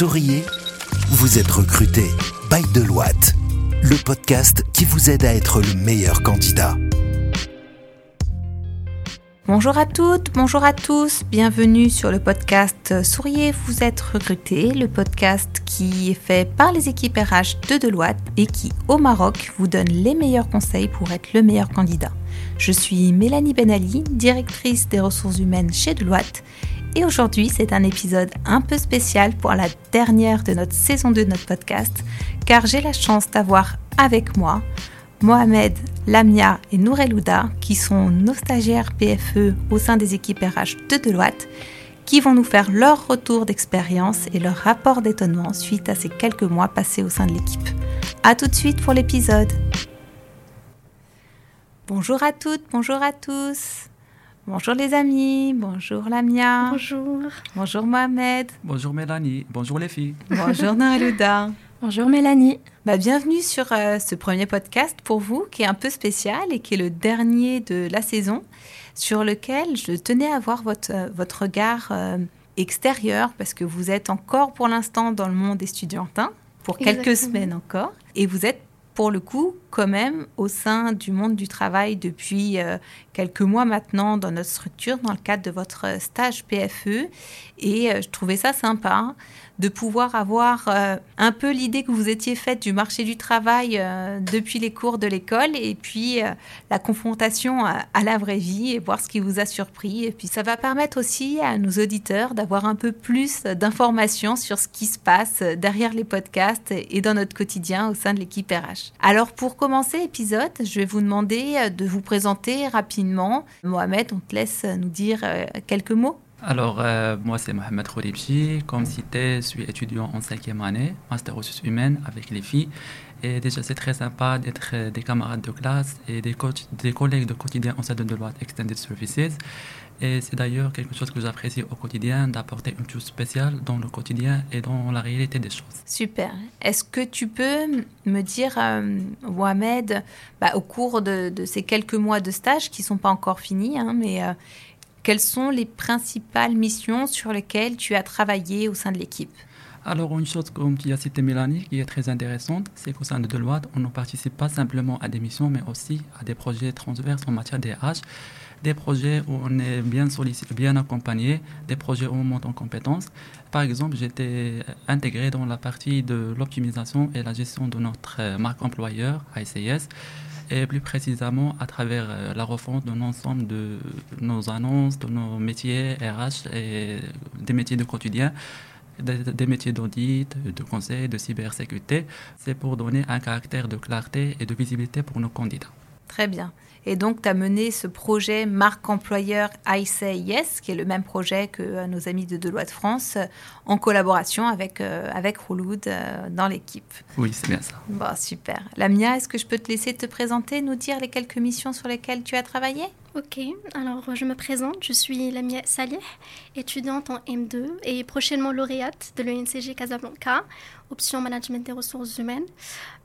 souriez Vous êtes recruté by Deloitte, le podcast qui vous aide à être le meilleur candidat. Bonjour à toutes, bonjour à tous, bienvenue sur le podcast Souriez, vous êtes recruté, le podcast qui est fait par les équipes RH de Deloitte et qui, au Maroc, vous donne les meilleurs conseils pour être le meilleur candidat. Je suis Mélanie Benali, directrice des ressources humaines chez Deloitte et aujourd'hui, c'est un épisode un peu spécial pour la dernière de notre saison 2 de notre podcast, car j'ai la chance d'avoir avec moi Mohamed, Lamia et Nourelouda, qui sont nos stagiaires PFE au sein des équipes RH de Deloitte, qui vont nous faire leur retour d'expérience et leur rapport d'étonnement suite à ces quelques mois passés au sein de l'équipe. A tout de suite pour l'épisode. Bonjour à toutes, bonjour à tous. Bonjour les amis, bonjour Lamia. Bonjour. Bonjour Mohamed. Bonjour Mélanie, bonjour les filles. Bonjour Naruda. bonjour Mélanie. Bah, bienvenue sur euh, ce premier podcast pour vous qui est un peu spécial et qui est le dernier de la saison sur lequel je tenais à avoir votre, euh, votre regard euh, extérieur parce que vous êtes encore pour l'instant dans le monde étudiantin pour quelques semaines encore et vous êtes pour le coup, quand même, au sein du monde du travail depuis euh, quelques mois maintenant dans notre structure, dans le cadre de votre stage PFE. Et euh, je trouvais ça sympa de pouvoir avoir euh, un peu l'idée que vous étiez faite du marché du travail euh, depuis les cours de l'école et puis euh, la confrontation à, la vraie vie et voir ce qui vous a surpris. Et puis ça va permettre aussi à nos auditeurs d'avoir un peu plus d'informations sur ce qui se passe derrière les podcasts et dans notre quotidien au sein de l'équipe RH. Alors pour commencer l'épisode, je vais vous demander de vous présenter rapidement. Mohamed, on te laisse nous dire quelques mots. Alors, euh, moi, c'est Mohamed Khouribchi. Comme cité, je suis étudiant en cinquième année, master ressources humaines avec les filles. Et déjà, c'est très sympa d'être euh, des camarades de classe et des, collègues de quotidien en sein de Deloitte Extended Services. Et c'est d'ailleurs quelque chose que j'apprécie au quotidien, d'apporter une chose spéciale dans le quotidien et dans la réalité des choses. Super. Est-ce que tu peux me dire, euh, Mohamed, bah, au cours de, ces quelques mois de stage qui ne sont pas encore finis, hein, mais quelles sont les principales missions sur lesquelles tu as travaillé au sein de l'équipe alors, une chose, comme tu as cité Mélanie, qui est très intéressante, c'est qu'au sein de Deloitte, on ne participe pas simplement à des missions, mais aussi à des projets transverses en matière RH, des projets où on est bien sollicité, bien accompagné, des projets où on monte en compétences. Par exemple, j'étais intégré dans la partie de l'optimisation et la gestion de notre marque employeur, ICS et plus précisément à travers euh, la refonte de l'ensemble de nos annonces, de nos métiers RH et des métiers de quotidien des, métiers d'audit, de conseil, de cybersécurité. C'est pour donner un caractère de clarté et de visibilité pour nos candidats. Très bien. Et donc, tu as mené ce projet marque employeur I Say Yes, qui est le même projet que euh, nos amis de Deloitte France, euh, en collaboration avec, euh, avec Rouloud dans l'équipe. Oui, c'est bien ça. Bon, super. Lamia, est-ce que je peux te laisser te présenter, nous dire les quelques missions sur lesquelles tu as travaillé? Ok, alors je me présente, je suis Lamia Salih, étudiante en M2 et prochainement lauréate de l'ENCG Casablanca, option management des ressources humaines.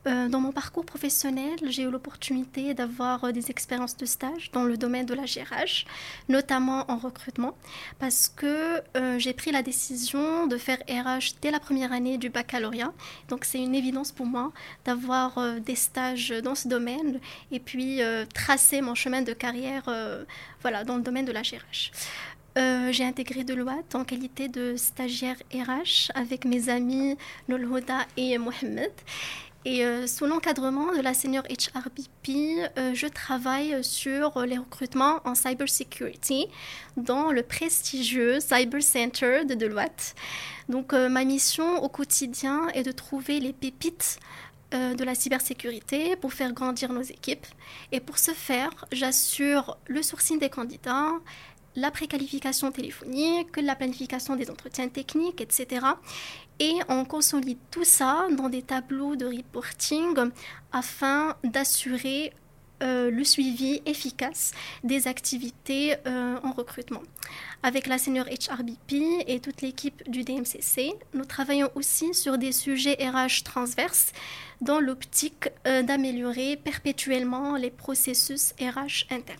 Euh, dans mon parcours professionnel, j'ai eu l'opportunité d'avoir euh, des expériences de stage dans le domaine de la GRH, notamment en recrutement, parce que euh, j'ai pris la décision de faire RH dès la première année du baccalauréat. Donc c'est une évidence pour moi d'avoir des stages dans ce domaine et puis tracer mon chemin de carrière voilà, dans le domaine de la GRH. j'ai intégré Deloitte en qualité de stagiaire RH avec mes amis Nolhoda et Mohamed. Et euh, sous l'encadrement de la senior HRBP, euh, je travaille sur les recrutements en cybersecurity dans le prestigieux Cyber Center de Deloitte. Donc euh, ma mission au quotidien est de trouver les pépites de la cybersécurité pour faire grandir nos équipes. Et pour ce faire, j'assure le sourcing des candidats, la préqualification téléphonique, la planification des entretiens techniques, etc. Et on consolide tout ça dans des tableaux de reporting afin d'assurer euh, le suivi efficace des activités euh, en recrutement. Avec la senior HRBP et toute l'équipe du DMCC, nous travaillons aussi sur des sujets RH transverses dans l'optique euh, d'améliorer perpétuellement les processus RH internes.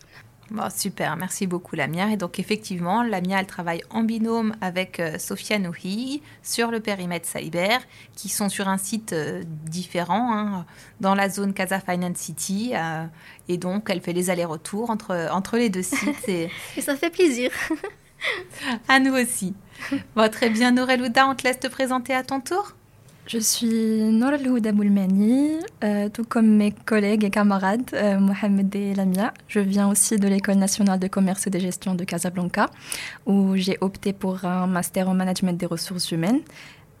Bon, super, merci beaucoup Lamia. Et donc effectivement, Lamia, elle travaille en binôme avec euh, Sofiane Ouhi sur le périmètre Cyber, qui sont sur un site euh, différent, hein, dans la zone Casa Finance City. Euh, et donc, elle fait les allers-retours entre, entre les deux sites. Et, et ça fait plaisir. à nous aussi. Bon, très bien, Nourelouda, on te laisse te présenter à ton tour. Je suis Nour Houda Boulmani, euh, tout comme mes collègues et camarades, euh, Mohamed et Lamia. Je viens aussi de l'École nationale de commerce et de gestion de Casablanca, où j'ai opté pour un master en management des ressources humaines,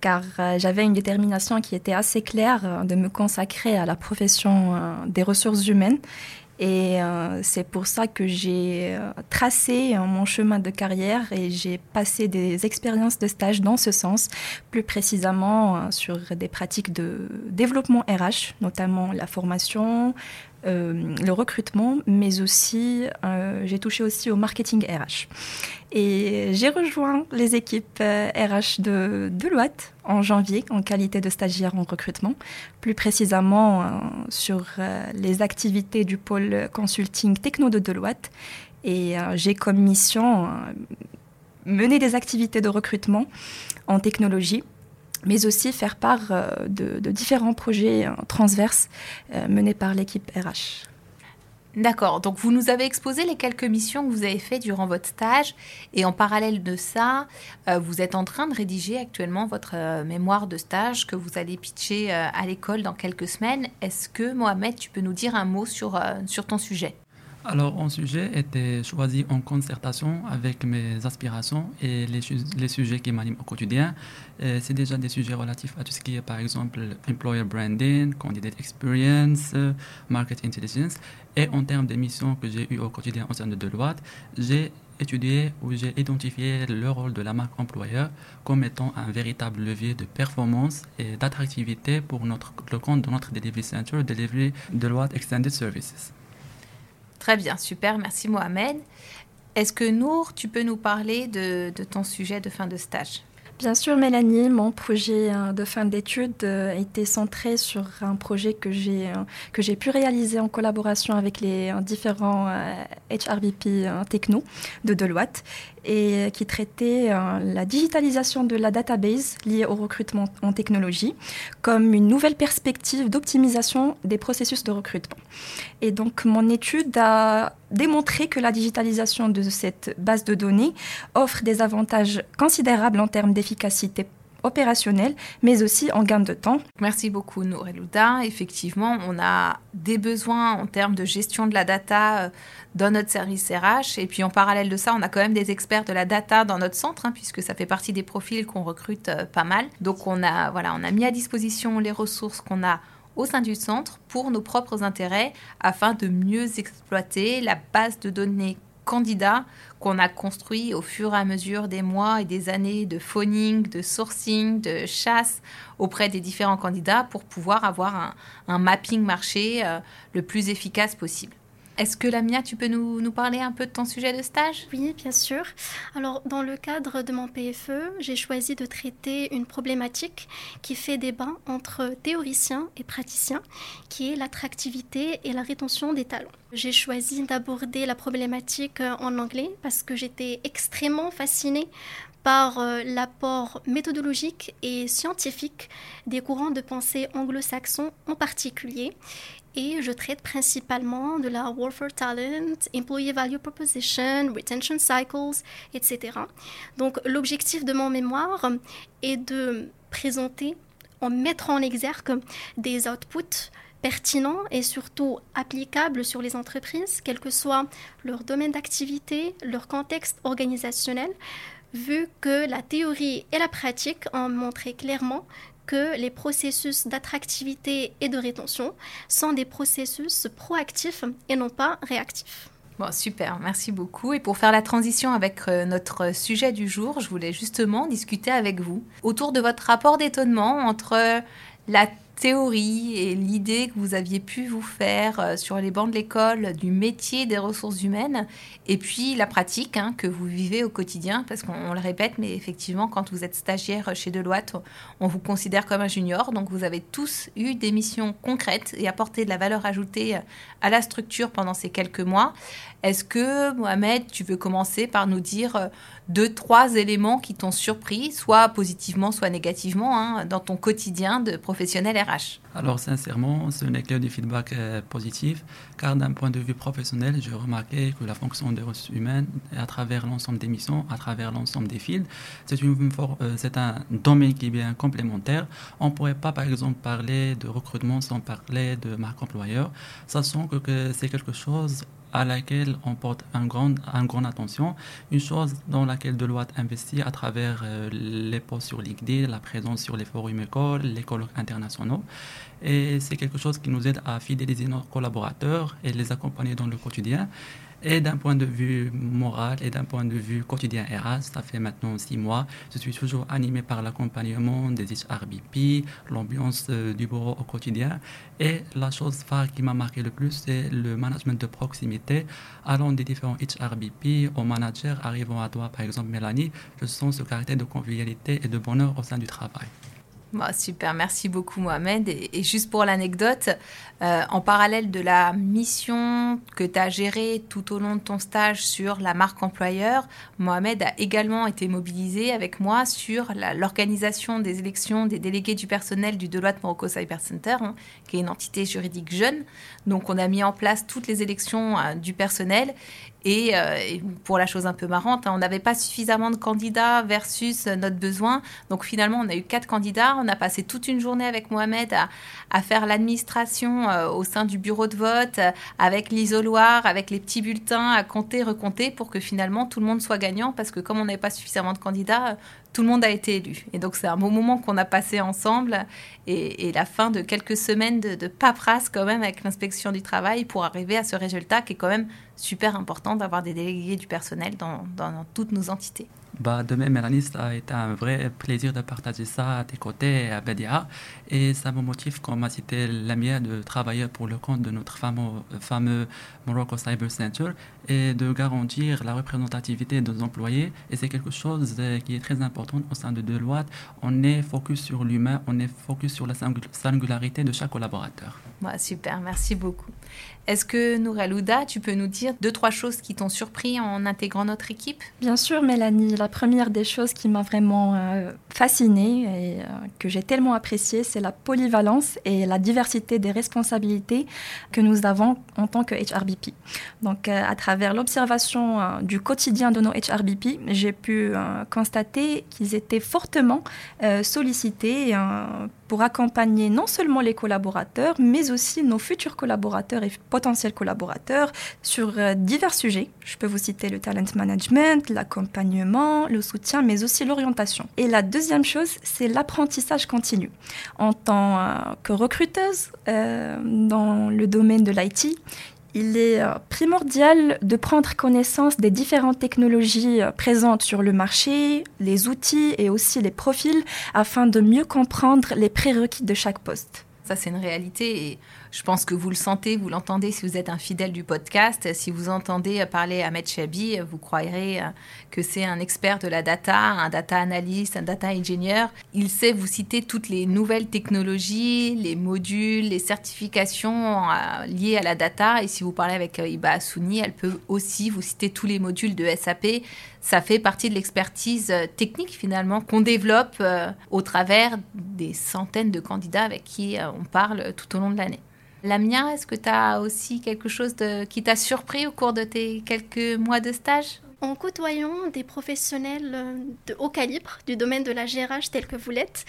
car euh, j'avais une détermination qui était assez claire de me consacrer à la profession des ressources humaines et euh, c'est pour ça que j'ai euh, tracé euh, mon chemin de carrière et j'ai passé des expériences de stage dans ce sens, plus précisément euh, sur des pratiques de développement RH, notamment la formation, euh, le recrutement, mais aussi euh, j'ai touché aussi au marketing RH. Et j'ai rejoint les équipes euh, RH de Deloitte en janvier en qualité de stagiaire en recrutement, plus précisément euh, sur euh, les activités du pôle consulting techno de Deloitte. Et euh, j'ai comme mission euh, mener des activités de recrutement en technologie mais aussi faire part euh, de, différents projets euh, transverses euh, menés par l'équipe RH. D'accord, donc vous nous avez exposé les quelques missions que vous avez faites durant votre stage et en parallèle de ça, vous êtes en train de rédiger actuellement votre mémoire de stage que vous allez pitcher à l'école dans quelques semaines. Est-ce que Mohamed, tu peux nous dire un mot sur, sur ton sujet? Alors, un sujet était choisi en concertation avec mes aspirations et les, les sujets qui m'animent au quotidien. C'est déjà des sujets relatifs à tout ce qui est, par exemple, employer branding, candidate experience, market intelligence. Et en termes des missions que j'ai eues au quotidien au sein de Deloitte, j'ai étudié ou j'ai identifié le rôle de la marque employeur comme étant un véritable levier de performance et d'attractivité pour notre, le compte de notre delivery center, Delivery Deloitte Extended Services. Très bien, super, merci Mohamed. Est-ce que Nour, tu peux nous parler de, ton sujet de fin de stage? Bien sûr, Mélanie, mon projet euh, de fin d'études euh, était centré sur un projet que j'ai euh, que j'ai pu réaliser en collaboration avec les différents HRBP techno de Deloitte et qui traitait euh, la digitalisation de la database liée au recrutement en technologie comme une nouvelle perspective d'optimisation des processus de recrutement. Et donc mon étude a démontré que la digitalisation de cette base de données offre des avantages considérables en termes d'efficacité opérationnelle, mais aussi en gain de temps. Merci beaucoup Nour Elouda. Effectivement, on a des besoins en termes de gestion de la data euh, dans notre service RH. Et puis en parallèle de ça, on a quand même des experts de la data dans notre centre, hein, puisque ça fait partie des profils qu'on recrute euh, pas mal. Donc on a, voilà, on a mis à disposition les ressources qu'on a au sein du centre pour nos propres intérêts afin de mieux exploiter la base de données candidats qu'on a construit au fur et à mesure des mois et des années de phoning, de sourcing, de chasse auprès des différents candidats pour pouvoir avoir un, un mapping marché euh, le plus efficace possible. Est-ce que Lamia, tu peux nous, nous, parler un peu de ton sujet de stage? Oui, bien sûr. Alors, dans le cadre de mon PFE, j'ai choisi de traiter une problématique qui fait débat entre théoriciens et praticiens, qui est l'attractivité et la rétention des talents. J'ai choisi d'aborder la problématique en anglais parce que j'étais extrêmement fascinée par euh, l'apport méthodologique et scientifique des courants de pensée anglo-saxons en particulier et je traite principalement de la War for Talent, Employee Value Proposition, Retention Cycles, etc. Donc l'objectif de mon mémoire est de présenter, en mettre en exergue des outputs pertinents et surtout applicables sur les entreprises, quel que soit leur domaine d'activité, leur contexte organisationnel, vu que la théorie et la pratique ont montré clairement que les processus d'attractivité et de rétention sont des processus proactifs et non pas réactifs. Bon, super, merci beaucoup. Et pour faire la transition avec euh, notre sujet du jour, je voulais justement discuter avec vous autour de votre rapport d'étonnement entre la théorie et l'idée que vous aviez pu vous faire euh, sur les bancs de l'école du métier des ressources humaines et puis la pratique hein, que vous vivez au quotidien parce qu'on le répète mais effectivement quand vous êtes stagiaire chez Deloitte on vous considère comme un junior donc vous avez tous eu des missions concrètes et apporté de la valeur ajoutée à la structure pendant ces quelques mois. Est-ce que Mohamed tu veux commencer par nous dire euh, deux, trois éléments qui t'ont surpris, soit positivement, soit négativement, hein, dans ton quotidien de professionnel Alors, sincèrement, ce n'est que du feedback euh, positif, car d'un point de vue professionnel, j'ai remarqué que la fonction des ressources humaines, à travers l'ensemble des missions, à travers l'ensemble des fields, c'est, euh, un domaine qui est bien complémentaire. On ne pourrait pas, par exemple, parler de recrutement sans parler de marque employeur, sachant que c'est quelque chose à laquelle on porte un grand, un grande attention. Une chose dans laquelle Deloitte investit à travers euh, les posts sur LinkedIn, la présence sur les forums écoles, les colloques internationaux. Et c'est quelque chose qui nous aide à fidéliser nos collaborateurs et les accompagner dans le quotidien. Et d'un point de vue moral et d'un point de vue quotidien RH, ça fait maintenant six mois, je suis toujours animé par l'accompagnement des HRBP, l'ambiance euh, du bureau au quotidien. Et la chose phare qui m'a marqué le plus, c'est le management de proximité, allant des différents HRBP aux managers arrivant à toi, par exemple Mélanie, je sens ce caractère de convivialité et de bonheur au sein du travail super, merci beaucoup Mohamed. Et, juste pour l'anecdote, euh, en parallèle de la mission que tu as gérée tout au long de ton stage sur la marque employeur, Mohamed a également été mobilisé avec moi sur l'organisation des élections des délégués du personnel du Deloitte Morocco Cyber Center, hein, qui est une entité juridique jeune. Donc on a mis en place toutes les élections euh, du personnel euh, et, pour la chose un peu marrante, hein, on n'avait pas suffisamment de candidats versus notre besoin. Donc finalement, on a eu quatre candidats. On a passé toute une journée avec Mohamed à, faire l'administration euh, au sein du bureau de vote, avec l'isoloir, avec les petits bulletins, à compter, recompter pour que finalement tout le monde soit gagnant. Parce que comme on n'avait pas suffisamment de candidats, tout le monde a été élu. Et donc c'est un bon moment qu'on a passé ensemble et, la fin de quelques semaines de, de paperasse quand même avec l'inspection du travail pour arriver à ce résultat qui est quand même super important d'avoir des délégués du personnel dans toutes nos entités. Bah, de même, Mélanie, ça a été un vrai plaisir de partager ça à tes côtés à Bedia. Et ça me motive, comme a cité Lamia, de travailler pour le compte de notre fameux, fameux Morocco Cyber Center et de garantir la représentativité des employés. Et c'est quelque chose euh, qui est très important au sein de Deloitte. On est focus sur l'humain, on est focus sur la singularité de chaque collaborateur. Bah, super, merci beaucoup. Est-ce que Nourelouda, tu peux nous dire deux, trois choses qui t'ont surpris en intégrant notre équipe? Bien sûr, Mélanie. La première des choses qui m'a vraiment euh, fascinée et euh, que j'ai tellement appréciée, c'est la polyvalence et la diversité des responsabilités que nous avons en tant que HRBP. Donc, euh, à travers l'observation du quotidien de nos HRBP, j'ai pu constater qu'ils étaient fortement sollicités pour accompagner non seulement les collaborateurs, mais aussi nos futurs collaborateurs et potentiels collaborateurs sur euh, divers sujets. Je peux vous citer le talent management, l'accompagnement, le soutien, mais aussi l'orientation. Et la deuxième chose, c'est l'apprentissage continu. En tant euh, que recruteuse euh, dans le domaine de l'IT, il est primordial de prendre connaissance des différentes technologies présentes sur le marché, les outils et aussi les profils afin de mieux comprendre les prérequis de chaque poste. Ça, c'est une réalité et je pense que vous le sentez, vous l'entendez si vous êtes un fidèle du podcast. Si vous entendez parler Ahmed Chabi, vous croirez euh, que c'est un expert de la data, un data analyst, un data engineer. Il sait vous citer toutes les nouvelles technologies, les modules, les certifications euh, liées à la data. Et si vous parlez avec euh, Iba Assouni, elle peut aussi vous citer tous les modules de SAP. Ça fait partie de l'expertise technique finalement qu'on développe au travers des centaines de candidats avec qui on parle tout au long de l'année. Lamia, est-ce que tu as aussi quelque chose qui t'a surpris au cours de tes quelques mois de stage? En côtoyant des professionnels euh, de haut calibre du domaine de la GRH tel que vous l'êtes,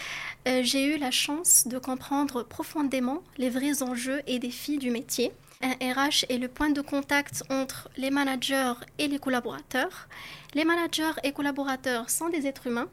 euh, j'ai eu la chance de comprendre profondément les vrais enjeux et défis du métier. Un RH est le point de contact entre les managers et les collaborateurs. Les managers et collaborateurs sont des êtres humains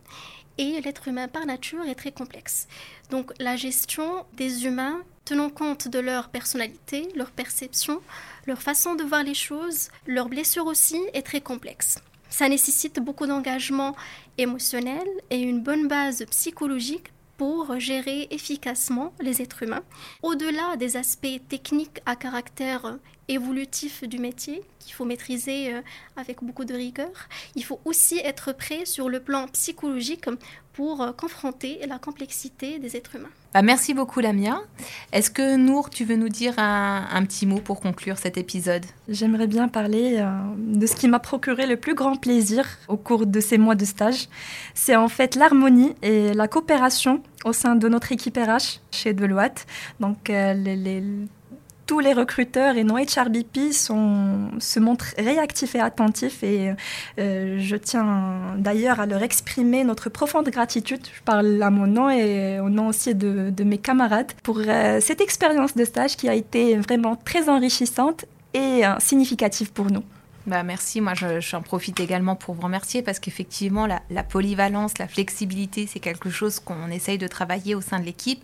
et l'être humain par nature est très complexe. Donc la gestion des humains tenant compte de leur personnalité, leur perception, leur façon de voir les choses, leurs blessures aussi, est très complexe. Ça nécessite beaucoup d'engagement émotionnel et une bonne base psychologique pour gérer efficacement les êtres humains. Au-delà des aspects techniques à caractère évolutif du métier qu'il faut maîtriser euh, avec beaucoup de rigueur, il faut aussi être prêt sur le plan psychologique pour euh, confronter la complexité des êtres humains. Bah, merci beaucoup Lamia. Est-ce que Nour, tu veux nous dire un, petit mot pour conclure cet épisode? J'aimerais bien parler euh, de ce qui m'a procuré le plus grand plaisir au cours de ces mois de stage. C'est en fait l'harmonie et la coopération au sein de notre équipe RH chez Deloitte. Donc les tous les recruteurs et nos HRBP se montrent réactifs et attentifs et euh, je tiens d'ailleurs à leur exprimer notre profonde gratitude. Je parle à mon nom et au nom aussi de, mes camarades pour euh, cette expérience de stage qui a été vraiment très enrichissante et euh, significative pour nous. Bah merci, moi j'en profite également pour vous remercier parce qu'effectivement la, polyvalence, la flexibilité, c'est quelque chose qu'on essaye de travailler au sein de l'équipe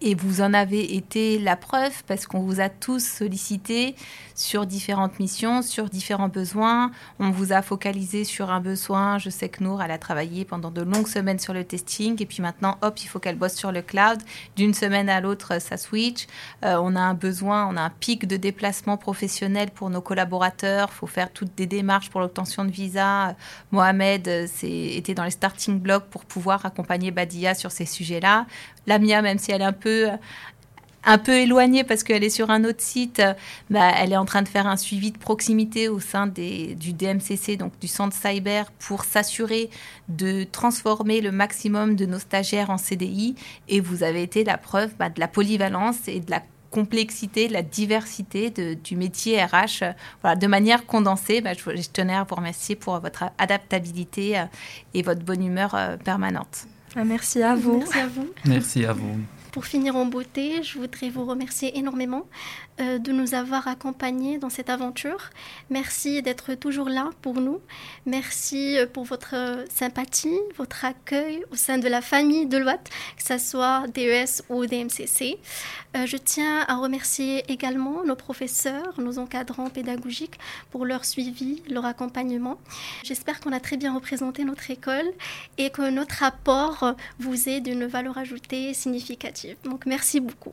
et vous en avez été la preuve parce qu'on vous a tous sollicité sur différentes missions, sur différents besoins. On vous a focalisé sur un besoin. Je sais que Nour, elle a travaillé pendant de longues semaines sur le testing. Et puis maintenant, hop, il faut qu'elle bosse sur le cloud. D'une semaine à l'autre, ça switch. Euh, on a un besoin, on a un pic de déplacement professionnel pour nos collaborateurs. Il faut faire toutes des démarches pour l'obtention de visa. Mohamed euh, était dans les starting blocks pour pouvoir accompagner Badia sur ces sujets-là. Lamia, même si elle est un peu un peu éloignée parce qu'elle est sur un autre site, bah, elle est en train de faire un suivi de proximité au sein des, du DMCC, donc du centre cyber, pour s'assurer de transformer le maximum de nos stagiaires en CDI. Et vous avez été la preuve bah, de la polyvalence et de la complexité, de la diversité du métier RH. Voilà, de manière condensée, bah, je, je, tenais à vous remercier pour votre adaptabilité euh, et votre bonne humeur euh, permanente. Ah, merci à vous. Merci à vous. Merci à vous. Pour finir en beauté, je voudrais vous remercier énormément euh, de nous avoir accompagnés dans cette aventure. Merci d'être toujours là pour nous. Merci euh, pour votre euh, sympathie, votre accueil au sein de la famille de Deloitte, que ce soit DES ou DMCC. je tiens à remercier également nos professeurs, nos encadrants pédagogiques pour leur suivi, leur accompagnement. J'espère qu'on a très bien représenté notre école et que notre apport vous est d'une valeur ajoutée significative. Donc merci beaucoup.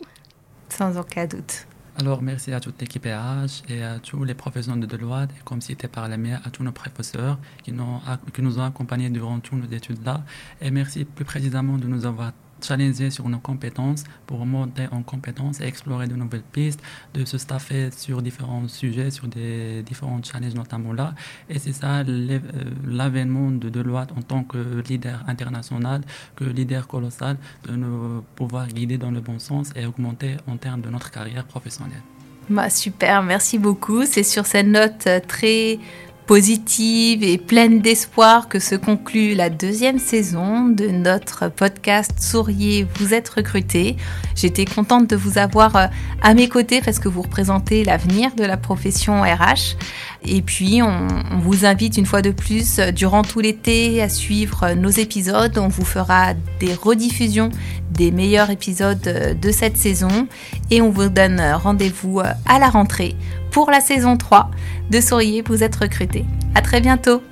Sans aucun doute. Alors, merci à toute l'équipe RH et à tous les professeurs de Deloitte, et comme cité par la mère, à tous nos professeurs qui nous, qui nous ont accompagnés durant toutes nos études-là. Et merci plus précisément de nous avoir challenger sur nos compétences pour monter en compétences et explorer de nouvelles pistes, de se staffer sur différents sujets, sur des différents challenges notamment là. Et c'est ça euh, l'avènement de Deloitte en tant que leader international, que leader colossal, de nous pouvoir guider dans le bon sens et augmenter en termes de notre carrière professionnelle. Bah, super, merci beaucoup. C'est sur cette note très positive et pleine d'espoir que se conclut la deuxième saison de notre podcast Souriez, vous êtes recruté. J'étais contente de vous avoir euh, à mes côtés parce que vous représentez l'avenir de la profession RH. Et puis, on, vous invite une fois de plus euh, durant tout l'été à suivre euh, nos épisodes. On vous fera des rediffusions des meilleurs épisodes de cette saison et on vous donne rendez-vous à la rentrée pour la saison 3 de Souriez, vous êtes recruté. À très bientôt.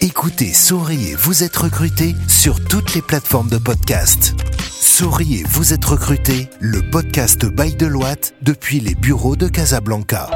Écoutez Souriez, vous êtes recruté sur toutes les plateformes de podcast. Souriez, vous êtes recruté, le podcast by Deloitte depuis les bureaux de Casablanca.